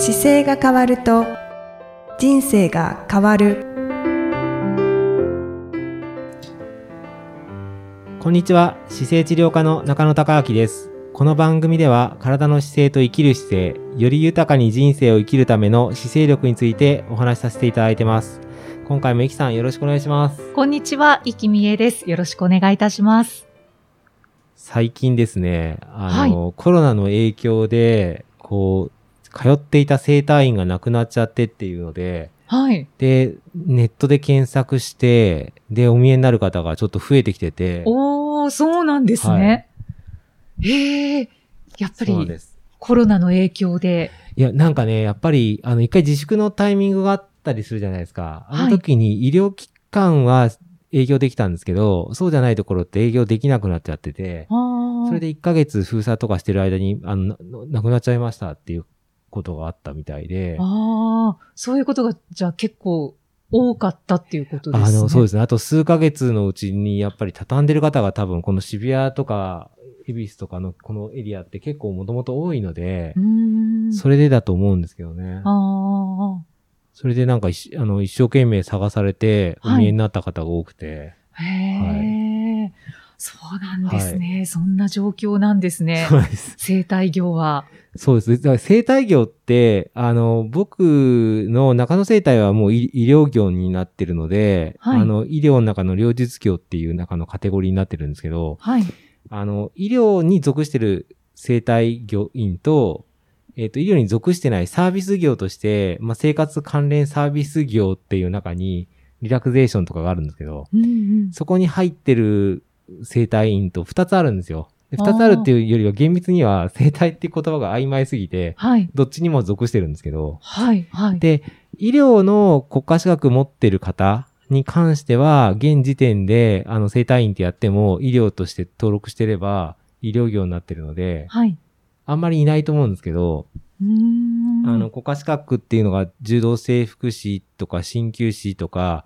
姿勢が変わると人生が変わる。こんにちは。姿勢治療科の中野孝明です。この番組では体の姿勢と生きる姿勢より豊かに人生を生きるための姿勢力についてお話しさせていただいてます。今回もいきさんよろしくお願いします。こんにちは、いきみえです。よろしくお願いいたします。最近ですねあの、コロナの影響でこう通っていた整体院がなくなっちゃってっていうのではい。で、ネットで検索して、で、お見えになる方がちょっと増えてきてて、おー、そうなんですね。へえ、やっぱり。コロナの影響で。いや、なんかね、やっぱり、あの、一回自粛のタイミングがあったりするじゃないですか。あの時に医療機関は営業できたんですけど、そうじゃないところって営業できなくなっちゃってて、それで1ヶ月封鎖とかしてる間に、あの、ななくなっちゃいましたっていうことがあったみたいで、あーそういうことが、じゃあ結構多かったっていうことですね。あの、そうですね。あと数ヶ月のうちに、やっぱり畳んでる方が多分、この渋谷とか、恵比寿とかのこのエリアって結構もともと多いので。それでだと思うんですけどね。あそれでなんか一あの一生懸命探されて、おはい見えになった方が多くて。あ。へえ、そうなんですね、そんな状況なんですね。そうです。生態業は。そうです。だから生態業って、あの、僕の中野生態はもう医医療業になってるので、はいあの、医療の中の療術業っていう中のカテゴリーになってるんですけど、はい。あの、医療に属してる生態業員と、えっ、と、医療に属してないサービス業として、まあ、生活関連サービス業っていう中に、リラクゼーションとかがあるんですけど、うんうん。そこに入ってる生態院と二つあるんですよ。二つあるっていうよりは厳密には生態っていう言葉が曖昧すぎて、はい。どっちにも属してるんですけど、はい。はい。で、医療の国家資格持ってる方に関しては、現時点で、あの、生体院ってやっても、医療として登録してれば、医療業になってるので、はい。あんまりいないと思うんですけど、うーん。あの、国家資格っていうのが、柔道整復師とか、鍼灸師とか、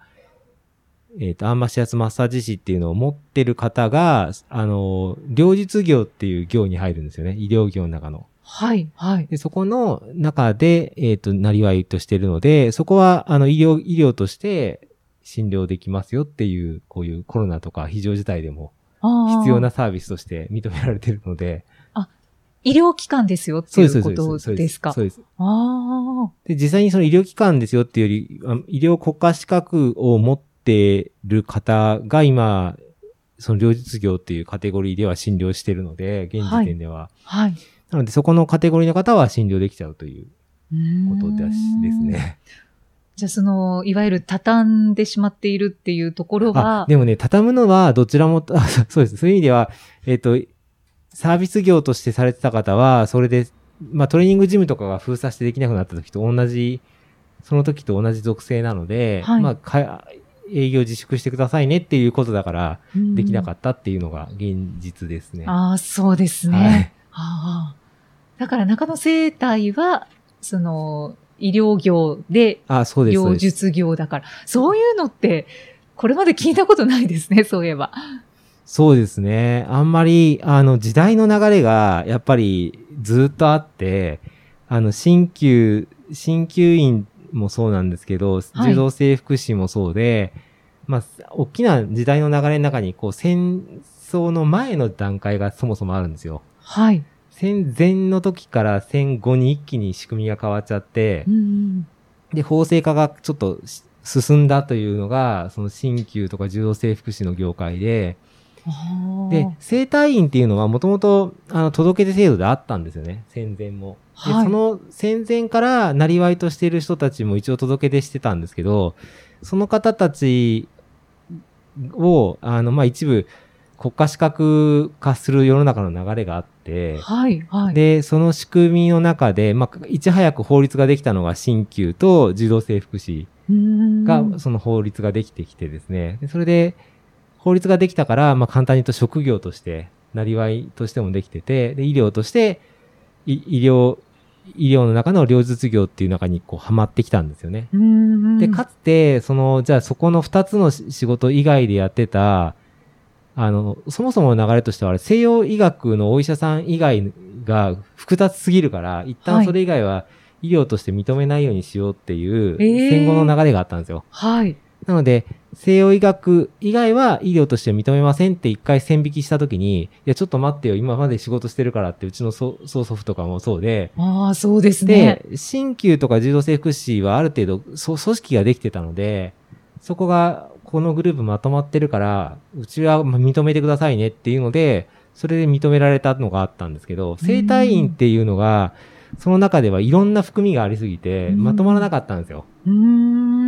えっ、と、アンマシアスマッサージ師っていうのを持ってる方が、あの、療術業っていう業に入るんですよね。医療業の中の。はい。はい。で、そこの中で、えっ、と、なりわいとしてるので、そこは、あの、医療、医療として診療できますよっていう、こういうコロナとか非常事態でもあー必要なサービスとして認められてるので、医療機関ですよってそうです、いうそうです。ことですか？そうです。ああ。で、実際にその医療機関ですよっていうより、あ医療国家資格を持ってる方が今、その療術業っていうカテゴリーでは診療してるので、現時点では。はい。なので、そこのカテゴリーの方は診療できちゃうということですです。ね。じゃあその、いわゆる畳んでしまっているっていうところはあ、、でもね、畳むのはどちらも、あ そうです。そういう意味では、えっ、と、サービス業としてされてた方は、それで、まあトレーニングジムとかが封鎖してできなくなった時と同じ、その時と同じ属性なので、はいまあか、営業自粛してくださいねっていうことだから、できなかっったっていうのが現実ですね。ああ、そうですね。はいああ。だから中野生態は、その、医療業で、あ、そうです。療です術業だから、そういうのって、これまで聞いたことないですね、そういえば。そうですね。あんまり、あの、時代の流れが、やっぱりずっとあって、あの、鍼灸、鍼灸院もそうなんですけど、はい柔道整復師もそうで、まあ、大きな時代の流れの中に、こう、戦争の前の段階がそもそもあるんですよ。はい。戦前の時から戦後に一気に仕組みが変わっちゃってう、ん。で、法制化がちょっとし進んだというのが、その鍼灸とか柔道整復師の業界で、で、生体院っていうのはもともと、あの、届け出制度であったんですよね。戦前も。で、はいその戦前からなりわいとしている人たちも一応届け出してたんですけど、その方たちを、あの、まあ、一部国家資格化する世の中の流れがあって、はい、はい。で、その仕組みの中で、まあ、いち早く法律ができたのが鍼灸と児童整復師うーんが、その法律ができてきてですね。でそれで、法律ができたから、まあ簡単に言うと職業として、なりわいとしてもできてて、で、医療として、い医療、医療の中の療術業っていう中にこう、はまってきたんですよね。で、かつて、その、じゃあそこの二つのし仕事以外でやってた、あの、そもそもの流れとしてはあれ、西洋医学のお医者さん以外が複雑すぎるから、一はい旦それ以外は医療として認めないようにしようっていうえー戦後の流れがあったんですよ。はい。なので、西洋医学以外は医療として認めませんって一回線引きしたときに、いや、ちょっと待ってよ、今まで仕事してるからって、うちの曽曽祖父とかもそうで、ああ、そうですね。で、鍼灸とか柔道整復師はある程度、そ組織ができてたので、そこが、このグループまとまってるから、うちはまあ認めてくださいねっていうので、それで認められたのがあったんですけど、生体院っていうのが、その中ではいろんな含みがありすぎて、うんまとまらなかったんですよ。うーん。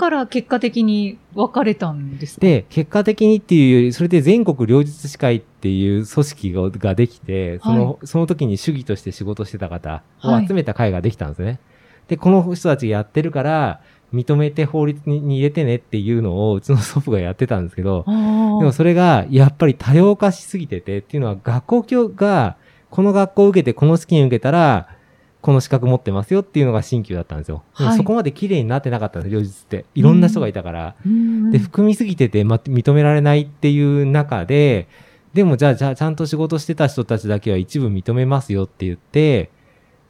だから結果的に分かれたんですか？で、結果的にっていうより、それで全国両日歯科医っていう組織がができて、その、その時に主義として仕事してた方を集めた会ができたんですね。で、この人たちがやってるから、認めて法律に入れてねっていうのを、うちの祖父がやってたんですけど、あでーもそれが、やっぱり多様化しすぎてて、っていうのは学校教が、この学校を受けて、この試験を受けたら、この資格持ってますよっていうのが新旧だったんですよ。はいそこまで綺麗になってなかったんです、両日って。いろんな人がいたから。うんで、含みすぎてて、ま、認められないっていう中で、でもじゃあ、じゃあ、ちゃんと仕事してた人たちだけは一部認めますよって言って、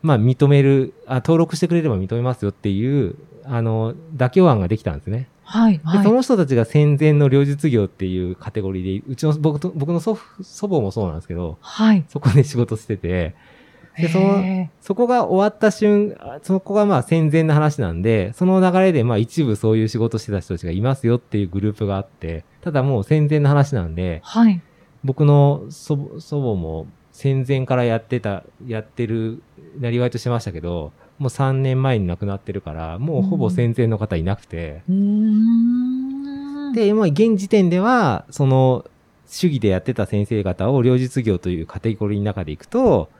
まあ、認めるあ、登録してくれれば認めますよっていう、あの、妥協案ができたんですね。はい、で、はい。その人たちが戦前の両日業っていうカテゴリーで、うちの、僕と、僕の祖父、祖母もそうなんですけど、はい。そこで仕事してて、で、その、へそこが終わった瞬、あそこがまあ戦前の話なんで、その流れでまあ一部そういう仕事してた人たちがいますよっていうグループがあって、ただもう戦前の話なんでー、はい。僕の祖母祖母も戦前からやってた、やってる、なりわいとしてましたけど、もう3年前に亡くなってるから、もうほぼ戦前の方いなくて、うーん。で、まあ現時点では、その、主義でやってた先生方を両日業というカテゴリーの中でいくと、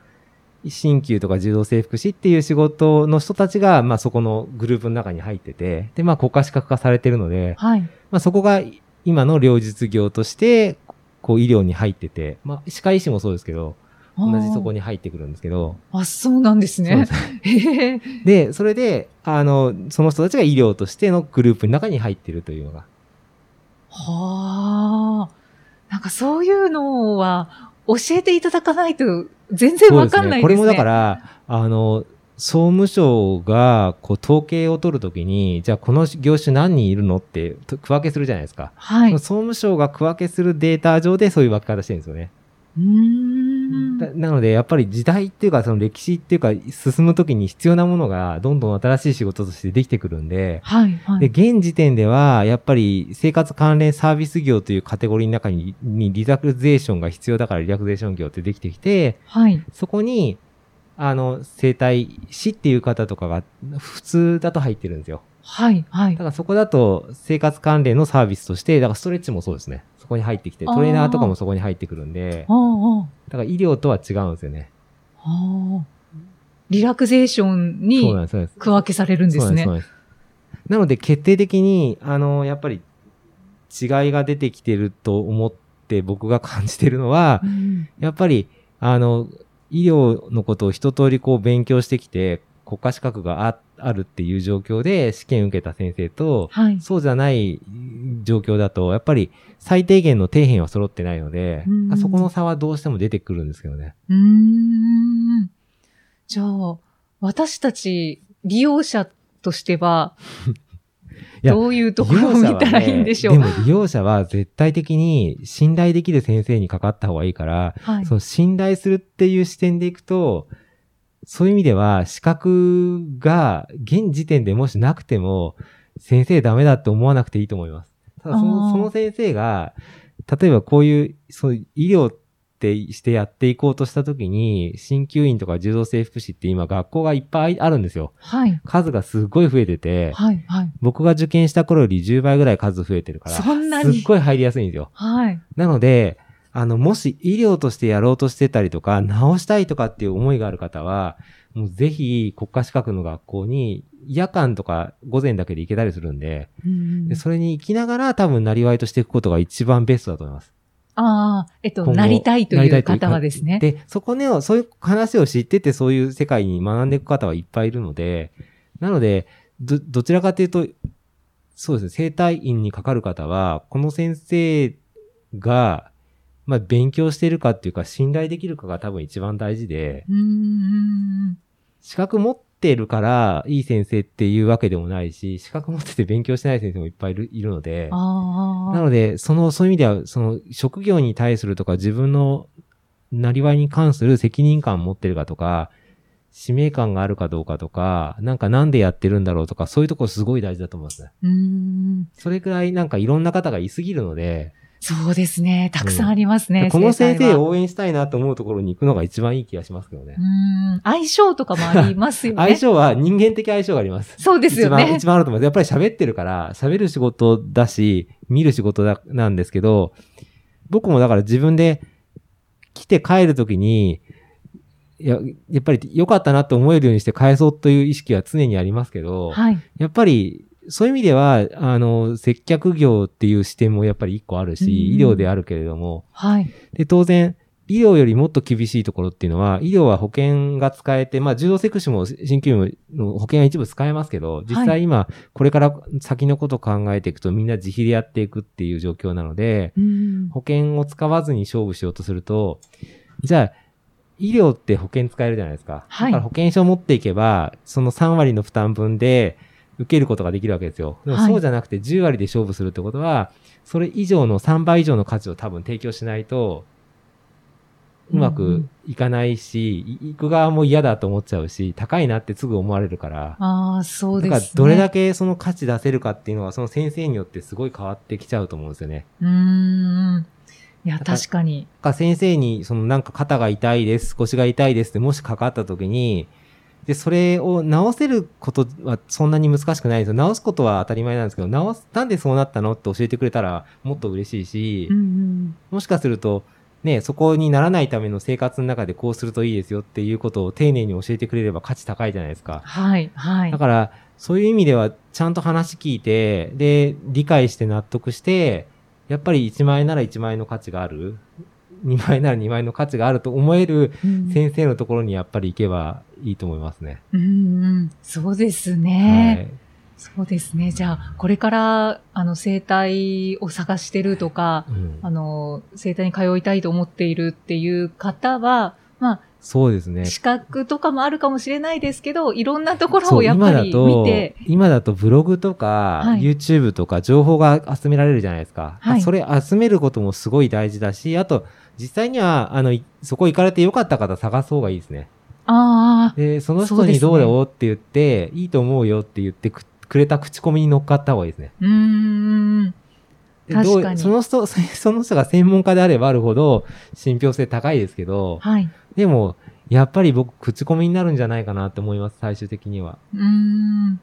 鍼灸とか柔道整復師っていう仕事の人たちが、まあそこのグループの中に入ってて、で、まあ国家資格化されてるので、はい。まあそこが今の両日業として、こう医療に入ってて、まあ歯科医師もそうですけど、同じそこに。に入ってくるんですけど、あ、そうなんですね。へえ。で、それで、あの、その人たちが医療としてのグループの中に入ってるというのが。はあ。なんかそういうのは教えていただかないと全然わかんないですね。これもだから、あの、総務省が、こう、統計を取るときに、じゃあこの業種何人いるのって、と区分けするじゃないですか。はい。う総務省が区分けするデータ上でそういう分け方してるんですよね。ーん。だなので、やっぱり時代っていうか、その歴史っていうか、進むときに必要なものが、どんどん新しい仕事としてできてくるんで、はい、はで、い。現時点では、やっぱり生活関連サービス業というカテゴリーの中に、にリラクゼーションが必要だからリラクゼーション業ってできてきて、はい。そこに、あの、生体師っていう方とかが普通だと入ってるんですよ。はい、はいだか。らそこだと生活関連のサービスとして、だからストレッチもそうですね。そこに入ってきて、トレーナーとかもそこに入ってくるんで、だから医療とは違うんですよね。リラクゼーションに。区分けされるんですね。なので決定的に、あの、やっぱり違いが出てきてると思って僕が感じてるのはう、んやっぱり、あの、医療のことを一通りこう勉強してきて、国家資格がああるっていう状況で試験受けた先生と、はい。そうじゃない状況だと、やっぱり最低限の底辺は揃ってないのでうん、そこの差はどうしても出てくるんですけどね。うーん。じゃあ、私たち利用者としては、どういうところを見たらいいんでしょう？ねでも利用者は絶対的に信頼できる先生にかかった方がいいから、はいそ。の信頼するっていう視点でいくと、そういう意味では資格が現時点でもしなくても、先生ダメだって思わなくていいと思います。ただそのその先生が、例えばこういう、そういう医療ってしてやっていこうとしたときに、鍼灸院とか柔道整復師って今学校がいっぱいあるんですよ。はい。数がすっごい増えてて、はい。はい。僕が受験した頃より10倍ぐらい数増えてるから、そんなにすっごい入りやすいんですよ。はい。なので、あの、もし医療としてやろうとしてたりとか、治したいとかっていう思いがある方は、もうぜひ国家資格の学校に夜間とか午前だけで行けたりするんで、うんでそれに行きながら多分なりわいとしていくことが一番ベストだと思います。ああ、えっと、今後なりたいというなりたいという方はですね。で、そこね、そういう話を知っててそういう世界に学んでいく方はいっぱいいるので、なので、ど、どちらかというと、そうですね、生体院にかかる方は、この先生が、まあ、勉強しているかっていうか、信頼できるかが多分一番大事で。資格持ってるからいい先生っていうわけでもないし、資格持ってて勉強してない先生もいっぱいいるいるので。なので、その、そういう意味では、その、職業に対するとか、自分の、なりわいに関する責任感を持ってるかとか、使命感があるかどうかとか、なんかなんでやってるんだろうとか、そういうところすごい大事だと思いますね。うーん。それくらいなんかいろんな方がいすぎるので、そうですね。たくさんありますね。この先生応援したいなと思うところに行くのが一番いい気がしますけどねう。ーん。相性とかもありますよね。相性は人間的相性があります。そうですよ一番、ね一。番あると思います。やっぱり喋ってるから、喋る仕事だし、見る仕事だ、なんですけど、僕もだから自分で来て帰るときに、いや、やっぱり良かったなと思えるようにして返そうという意識は常にありますけど、はい。やっぱり、そういう意味では、あの、接客業っていう視点もやっぱり一個あるし、うん医療であるけれども、はい。で、当然、医療よりもっと厳しいところっていうのは、医療は保険が使えて、まあ、重度セクシも鍼灸院の保険は一部使えますけど、実際今、これから先のことを考えていくとみんな自費でやっていくっていう状況なので、うーん。保険を使わずに勝負しようとすると、じゃあ、医療って保険使えるじゃないですか。はいだから保険証を持っていけば、その3割の負担分で受けることができるわけですよ。でもはいそうじゃなくて10割で勝負するってことは、それ以上の3倍以上の価値を多分提供しないと、うまくいかないし、い行く側も嫌だと思っちゃうし、高いなってすぐ思われるから。ああ、そうだからですね。どれだけその価値出せるかっていうのは、その先生によってすごい変わってきちゃうと思うんですよね。うーん。いや、だから確かに。か先生に、そのなんか肩が痛いです、腰が痛いですってもしかかった時に、で、それを治せることはそんなに難しくないんですよ。治すことは当たり前なんですけど、治す、なんでそうなったのって教えてくれたらもっと嬉しいしうんう、ん。もしかすると、ね、そこにならないための生活の中でこうするといいですよっていうことを丁寧に教えてくれれば価値高いじゃないですか。はい、はいだ。から、そういう意味では、ちゃんと話聞いて、で、理解して納得して、やっぱり1万円なら1万円の価値がある。2万円なら2万円の価値があると思えるうん先生のところにやっぱり行けばいいと思いますね。うんうん。そうですね。はい。そうですね。じゃあ、これから、あの、生態を探してるとか、うんあの、生態に通いたいと思っているっていう方は、まあ、そうですね。資格とかもあるかもしれないですけど、いろんなところをやっぱり見今だとて、、今だとブログとか、はい YouTube とか情報が集められるじゃないですか。はいそれ集めることもすごい大事だし、あと、実際には、あの、いそこ行かれてよかった方探す方がいいですね。ああ、で、その人にどうだよって言って、いいと思うよって言ってくくれた口コミに乗っかった方がいいですね。うーん。でどう確かにその人、その人が専門家であればあるほど信憑性高いですけど、はい。でも、やっぱり僕、口コミになるんじゃないかなって思います、最終的には。うーん。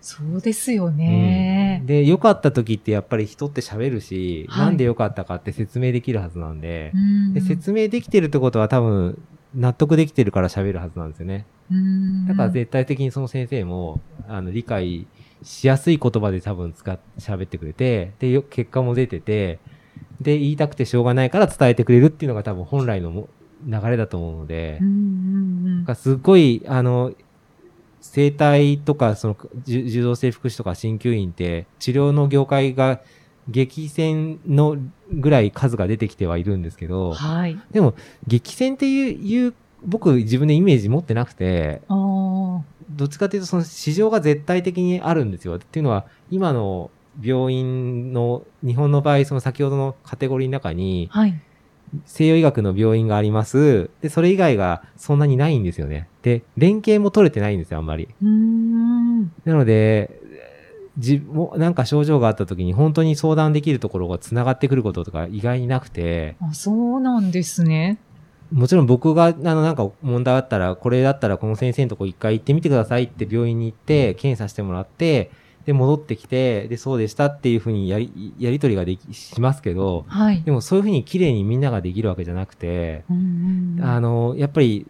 そうですよね。うん。で、良かった時ってやっぱり人って喋るし、はい。なんで良かったかって説明できるはずなんで。う、ん。で説明できてるってことは多分、納得できてるから喋るはずなんですよね。うん。だから絶対的にその先生も、あの、理解しやすい言葉で多分使っ、喋ってくれて、で、よ、結果も出てて、で、言いたくてしょうがないから伝えてくれるっていうのが多分本来のも流れだと思うので、うんうんうん。なんかすっごい、あの、生体とか、その、じゅ柔道整復師とか鍼灸院って、治療の業界が激戦のぐらい数が出てきてはいるんですけど、はい。でも、激戦っていう、僕自分でイメージ持ってなくて、ああ。どっちかというとその市場が絶対的にあるんですよ。っていうのは、今の病院の、日本の場合、その先ほどのカテゴリーの中に、はい。西洋医学の病院があります。で、それ以外がそんなにないんですよね。で、連携も取れてないんですよ、あんまり。なので、じもなんか症状があった時に本当に相談できるところが繋がってくることとか意外になくて、あ、そうなんですね。もちろん僕が、あの、なんか問題あったら、これだったらこの先生のとこ一回行ってみてくださいって病院に行って、検査してもらって、で、戻ってきて、で、そうでしたっていうふうにやり、やりとりができ、しますけど、はい。でもそういうふうに綺麗にみんなができるわけじゃなくて、うんうんうんあの、やっぱり、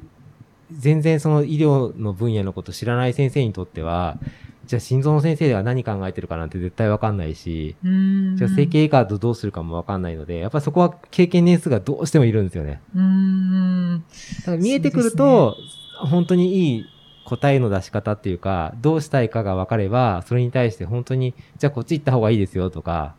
全然その医療の分野のこと知らない先生にとっては、じゃあ心臓の先生が何考えてるかなんて絶対わかんないし、うーんじゃあ整形外科とどうするかもわかんないので、やっぱりそこは経験年数がどうしてもいるんですよね。うーん。だから見えてくると、本当にいい答えの出し方っていうか、どうしたいかが分かれば、それに対して本当に、じゃあこっち行った方がいいですよとか、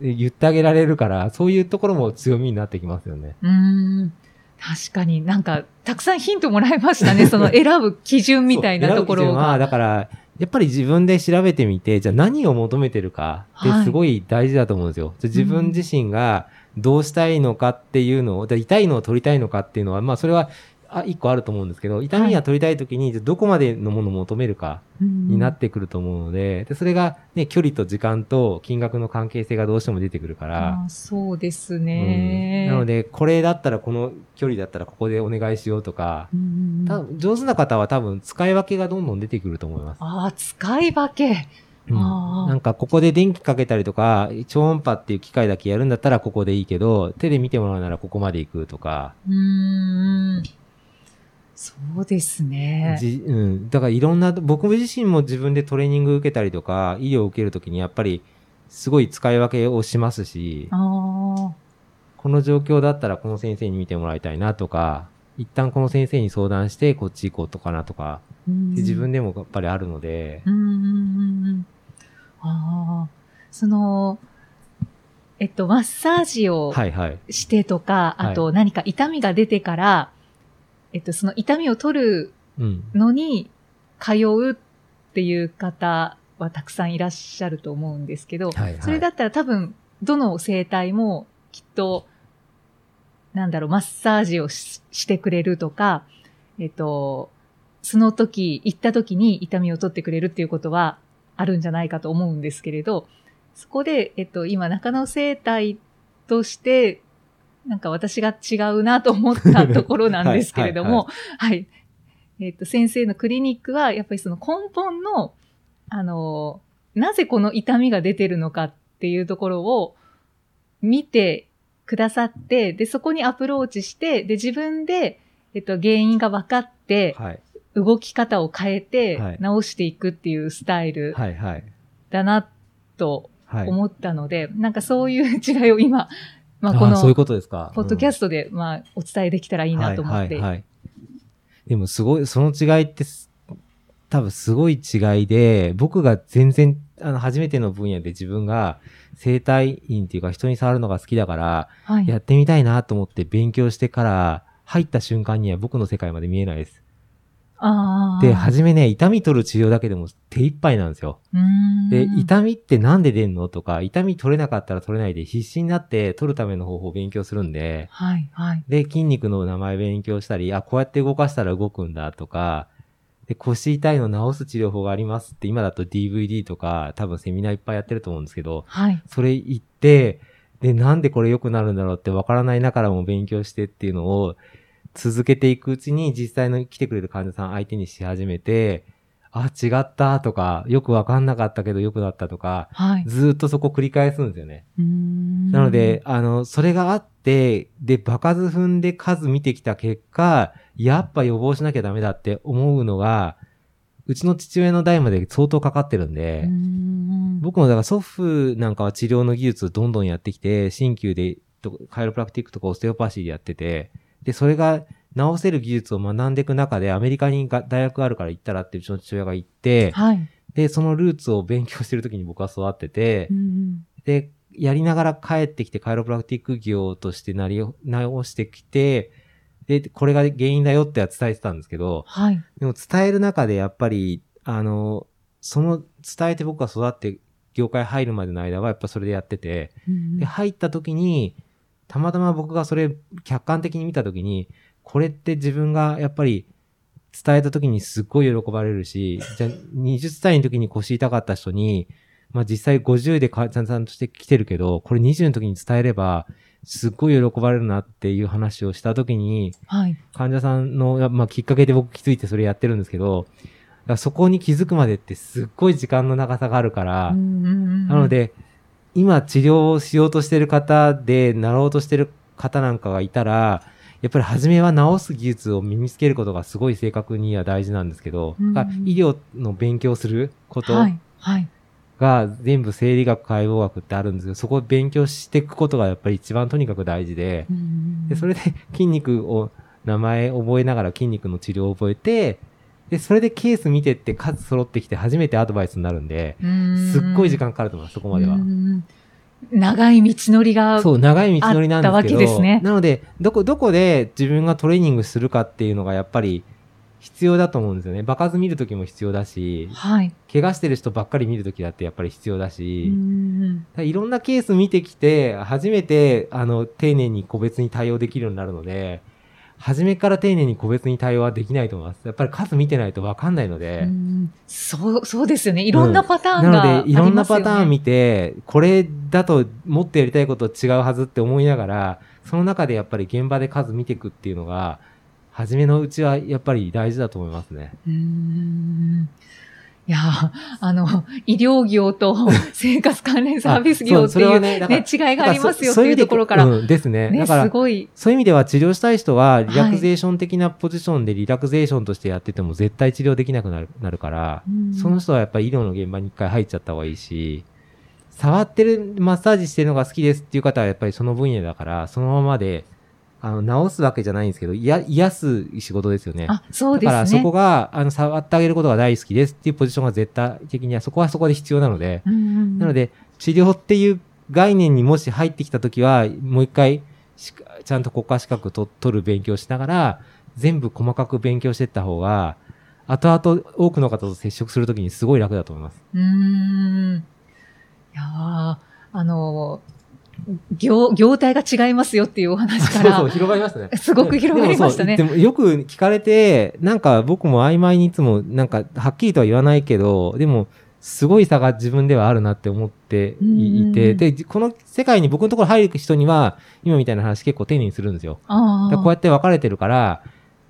言ってあげられるから、そういうところも強みになってきますよね。うーん。確かになんか、たくさんヒントもらいましたね。その選ぶ基準みたいなところが。だから、やっぱり自分で調べてみて、じゃあ何を求めてるかってはいすごい大事だと思うんですよ。じゃあ自分自身がどうしたいのかっていうのを、痛いのを取りたいのかっていうのは、まあそれは、あ、一個あると思うんですけど、痛みが取りたいときに、どこまでのものを求めるかになってくると思うので、で、それがね、距離と時間と金額の関係性がどうしても出てくるから、そうですうんね。なので、これだったらこの距離だったらここでお願いしようとか、多分上手な方は多分使い分けがどんどん出てくると思います。ああ、使い分け。うんなんかここで電気かけたりとか、超音波っていう機械だけやるんだったらここでいいけど、手で見てもらうならここまで行くとか、うーん。そうですね。じうん、だからいろんな、僕自身も自分でトレーニング受けたりとか、医療を受けるときにやっぱりすごい使い分けをしますし。この状況だったらこの先生に見てもらいたいなとか、一旦この先生に相談してこっち行こうとかなとか、自分でもやっぱりあるので、うんうんうんうん。ああ。その、えっと、マッサージをはいはい。してとか、はいあと何か痛みが出てから、えっと、その痛みを取るうん。のに通うっていう方はたくさんいらっしゃると思うんですけど、はいはい。それだったら多分、どの生態もきっと、なんだろう、マッサージをししてくれるとか、えっと、その時、行った時に痛みを取ってくれるっていうことはあるんじゃないかと思うんですけれど、そこで、えっと、今、中野生態として、なんか私が違うなと思ったところなんですけれども、はい。えっと、先生のクリニックは、やっぱりその根本の、あの、なぜこの痛みが出てるのかっていうところを見てくださって、で、そこにアプローチして、で、自分で、えっと、原因が分かって、はい。動き方を変えてはい、直していくっていうスタイル。だな、とはい。思ったので、なんかそういう違いを今、まあ、こあーそういうの、ことですか。ポッドキャスストで、まあ、お伝えできたらいいなと思って。はいはいはい。でもすごい、その違いってす、多分すごい違いで、僕が全然、あの、初めての分野で自分が生体院っていうか人に触るのが好きだから、はい。やってみたいなと思って勉強してから、入った瞬間には僕の世界まで見えないです。で、はじめね、痛み取る治療だけでも手一杯なんですよ。で、痛みってなんで出んの？とか、痛み取れなかったら取れないで必死になって取るための方法を勉強するんで、はい、はい。で、筋肉の名前勉強したり、あ、こうやって動かしたら動くんだとか、で、腰痛いの治す治療法がありますって、今だと DVD とか、多分セミナーいっぱいやってると思うんですけど、はい。それ言って、で、なんでこれ良くなるんだろうってわからないながらも勉強してっていうのを続けていくうちに実際の来てくれる患者さん相手にし始めて、あ、違ったとか、よくわかんなかったけど良くなったとか、はい。ずーっとそこ繰り返すんですよね。なので、、あの、それがあって、で、場数踏んで数見てきた結果、やっぱ予防しなきゃダメだって思うのが、うちの父親の代まで相当かかってるんで、ん僕もだから祖父なんかは治療の技術をどんどんやってきて、鍼灸で、とカイロプラクティックとかオステオパシーでやってて、で、それが治せる技術を学んでいく中で、アメリカにが大学があるから行ったらってうちの父親が言って、はい。で、そのルーツを勉強してる時に僕は育っててう、んで、やりながら帰ってきてカイロプラクティック業としてなり、直してきて、で、これが原因だよっては伝えてたんですけど、はい。でも伝える中でやっぱり、あの、その伝えて僕が育って業界入るまでの間はやっぱそれでやってて、うんで、入った時に、たまたま僕がそれ客観的に見た時に、これって自分がやっぱり伝えた時にすっごい喜ばれるし、じゃあ20歳の時に腰痛かった人に、まあ実際50で患者さんとして来てるけど、これ20の時に伝えれば、すっごい喜ばれるなっていう話をした時に、はい。患者さんの、まあ、きっかけで僕気づいてそれやってるんですけど、そこに気づくまでってすっごい時間の長さがあるから、ななの、で、今治療をしようとしてる方で、なろうとしてる方なんかがいたら、やっぱり初めは治す技術を身につけることがすごい正確には大事なんですけど、うん。医療の勉強すること。が全部生理学、解剖学ってあるんですけど、そこを勉強していくことがやっぱり一番とにかく大事で、で、それ、れで筋肉を、名前覚えながら筋肉の治療を覚えて、で、それでケース見てって数揃ってきて初めてアドバイスになるんで、すっごい時間かかると思います、そこまではう。ん長い道のりが、そう、長い道のりなんですけど、ですねなので、どこ、どこで自分がトレーニングするかっていうのがやっぱり必要だと思うんですよね。場数見るときも必要だし、はい。怪我してる人ばっかり見るときだってやっぱり必要だうし、いろんなケース見てきて、初めて、あの、丁寧に個別に対応できるようになるので、初めから丁寧に個別に対応はできないと思います。やっぱり数見てないとわかんないので、うんそう、そうですよね。いろんなパターンがなありますよね。ので、いろんなパターン見て、これだともっとやりたいこと違うはずって思いながら、その中でやっぱり現場で数見ていくっていうのが、初めのうちはやっぱり大事だと思いますね。うーんいや、あの、医療業と生活関連サービス業っていうはねだからね、違いがありますよっていうところから、うん、ですね。ね、だからす、ごい。そういう意味では治療したい人は、リラクゼーション的なポジションでリラクゼーションとしてやってても絶対治療できなくなるなるから、うんその人はやっぱり医療の現場に一回入っちゃった方がいいし、触ってる、マッサージしてるのが好きですっていう方はやっぱりその分野だから、そのままで、あの、治すわけじゃないんですけど、いや、癒す仕事ですよね。あ、そうですね。だからそこが、あの、触ってあげることが大好きですっていうポジションが絶対的には、そこはそこで必要なので、うんうんうんなので、治療っていう概念にもし入ってきたときは、もう一回ちゃんと国家資格と取る勉強しながら、全部細かく勉強していった方が、後々多くの方と接触するときにすごい楽だと思います。うーん。いやーあの、業、業態が違いますよっていうお話から、そうそう、広がりましたね。すごく広がりましたね。でもよく聞かれて、なんか僕も曖昧にいつも、なんかはっきりとは言わないけど、でも、すごい差が自分ではあるなって思っていいて、うんで、この世界に僕のところ入る人には、今みたいな話結構丁寧にするんですよ。こうやって分かれてるから、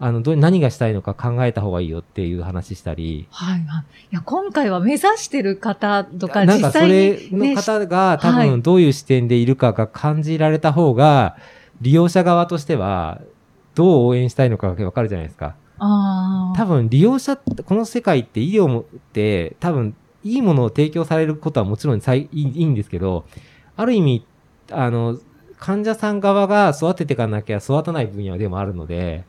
あの、どう何がしたいのか考えた方がいいよっていう話したり、はいはい。いや、今回は目指してる方とか、なんかそれの方が多はい分どういう視点でいるかが感じられた方が、利用者側としては、どう応援したいのかが分かるじゃないですか。ああ。多分利用者って、この世界って医療もって、多分いいものを提供されることはもちろん最いいいいんですけど、ある意味、あの、患者さん側が育てていかなきゃ育たない分野でもあるので、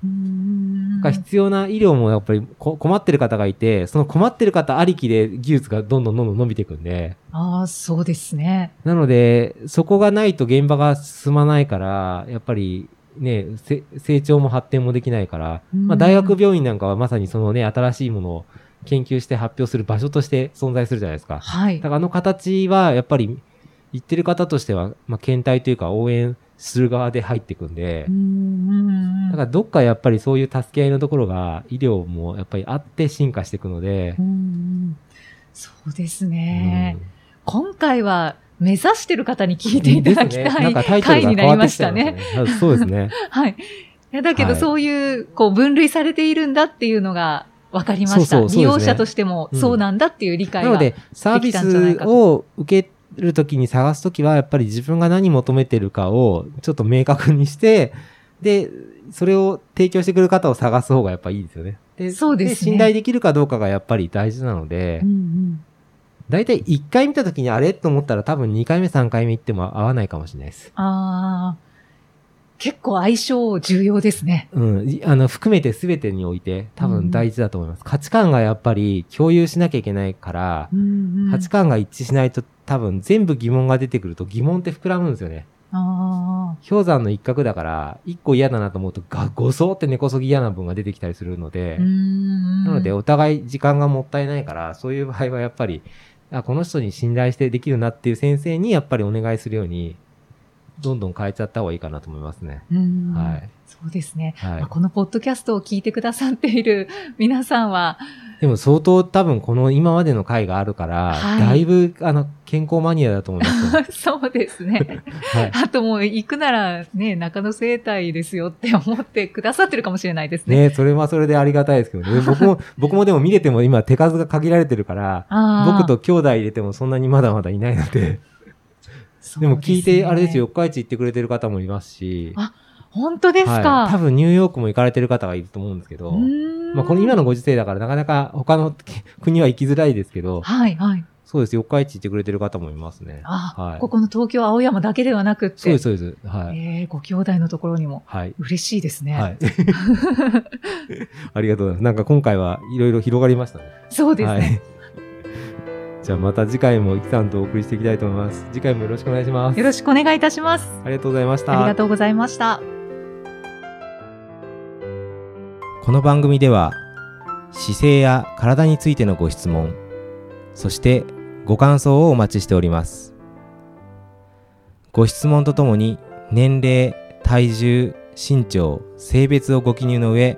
が必要な医療もやっぱりこ困ってる方がいて、その困ってる方ありきで技術がどんどんどんどん伸びていくんで、ああ、そうですね。なので、そこがないと現場が進まないから、やっぱりね、せ成長も発展もできないから、うんまあ大学病院なんかはまさにそのね、新しいものを研究して発表する場所として存在するじゃないですか。はいだか。らあの形はやっぱり言ってる方としては、まあ検体というか応援する側で入っていくんでだからどっかやっぱりそういう助け合いのところが医療もやっぱりあって進化していくのでう、んそうですうね。ん今回は目指してる方に聞いていただきたいイトルが回になりましたね。たね。そうですね。はい。いやだけど、はいそういう、こう、分類されているんだっていうのが分かりました。そうそうそうですね利用者としてもうんそうなんだっていう理解が。なので、サービできたんじゃないスかとを受けるときに探すときは、やっぱり自分が何求めてるかをちょっと明確にして、で、それを提供してくれる方を探す方がやっぱいいですよね。でそうですね信頼できるかどうかがやっぱり大事なのでうんう、んだいたい1回見たときにあれ？と思ったら多分2回目3回目行っても合わないかもしれないです。ああ、結構相性重要ですね。うん。いあの、含めて全てにおいて多分大事だと思います。価値観がやっぱり共有しなきゃいけないから、うんうん価値観が一致しないと多分全部疑問が出てくると疑問って膨らむんですよね。あ氷山の一角だから、一個嫌だなと思うと、が、ごそーって根こそぎ嫌な分が出てきたりするのでなので、お互い時間がもったいないから、そういう場合はやっぱり、あ、この人に信頼してできるなっていう先生にやっぱりお願いするように、どんどん変えちゃった方がいいかなと思いますね。うんはい。そうですね。はいまあこのポッドキャストを聞いてくださっている 皆さんは、でも相当多分この今までの回があるから、はいだいぶ、あの、健康マニアだと思いますよ。そうですね。はい。あともう行くならね、中野生態ですよって思ってくださってるかもしれないですね。ねそれはそれでありがたいですけどね。僕も、僕もでも見れても今手数が限られてるから、僕と兄弟入れてもそんなにまだまだいないので、でも聞いて、あれですよ、。四日市行ってくれてる方もいますし、あ本当ですはい、か。多分ニューヨークも行かれてる方がいると思うんですけど、まあこの今のご時世だからなかなか他の 国は行きづらいですけど、はいはい。そうです、四日市行ってくれてる方もいますね。あ、はいここの東京青山だけではなくって。そうです、そうです。はい。えーご兄弟のところにもはい。嬉しいですね。はい。ありがとうございます。なんか今回はいろいろ広がりましたね。そうですね。はい。じゃあまた次回もイキさんとお送りしていきたいと思います。次回もよろしくお願いします。よろしくお願いいたします。ありがとうございました。ありがとうございました。この番組では姿勢や体についてのご質問そしてご感想をお待ちしておりますご質問とともに年齢体重身長性別をご記入の上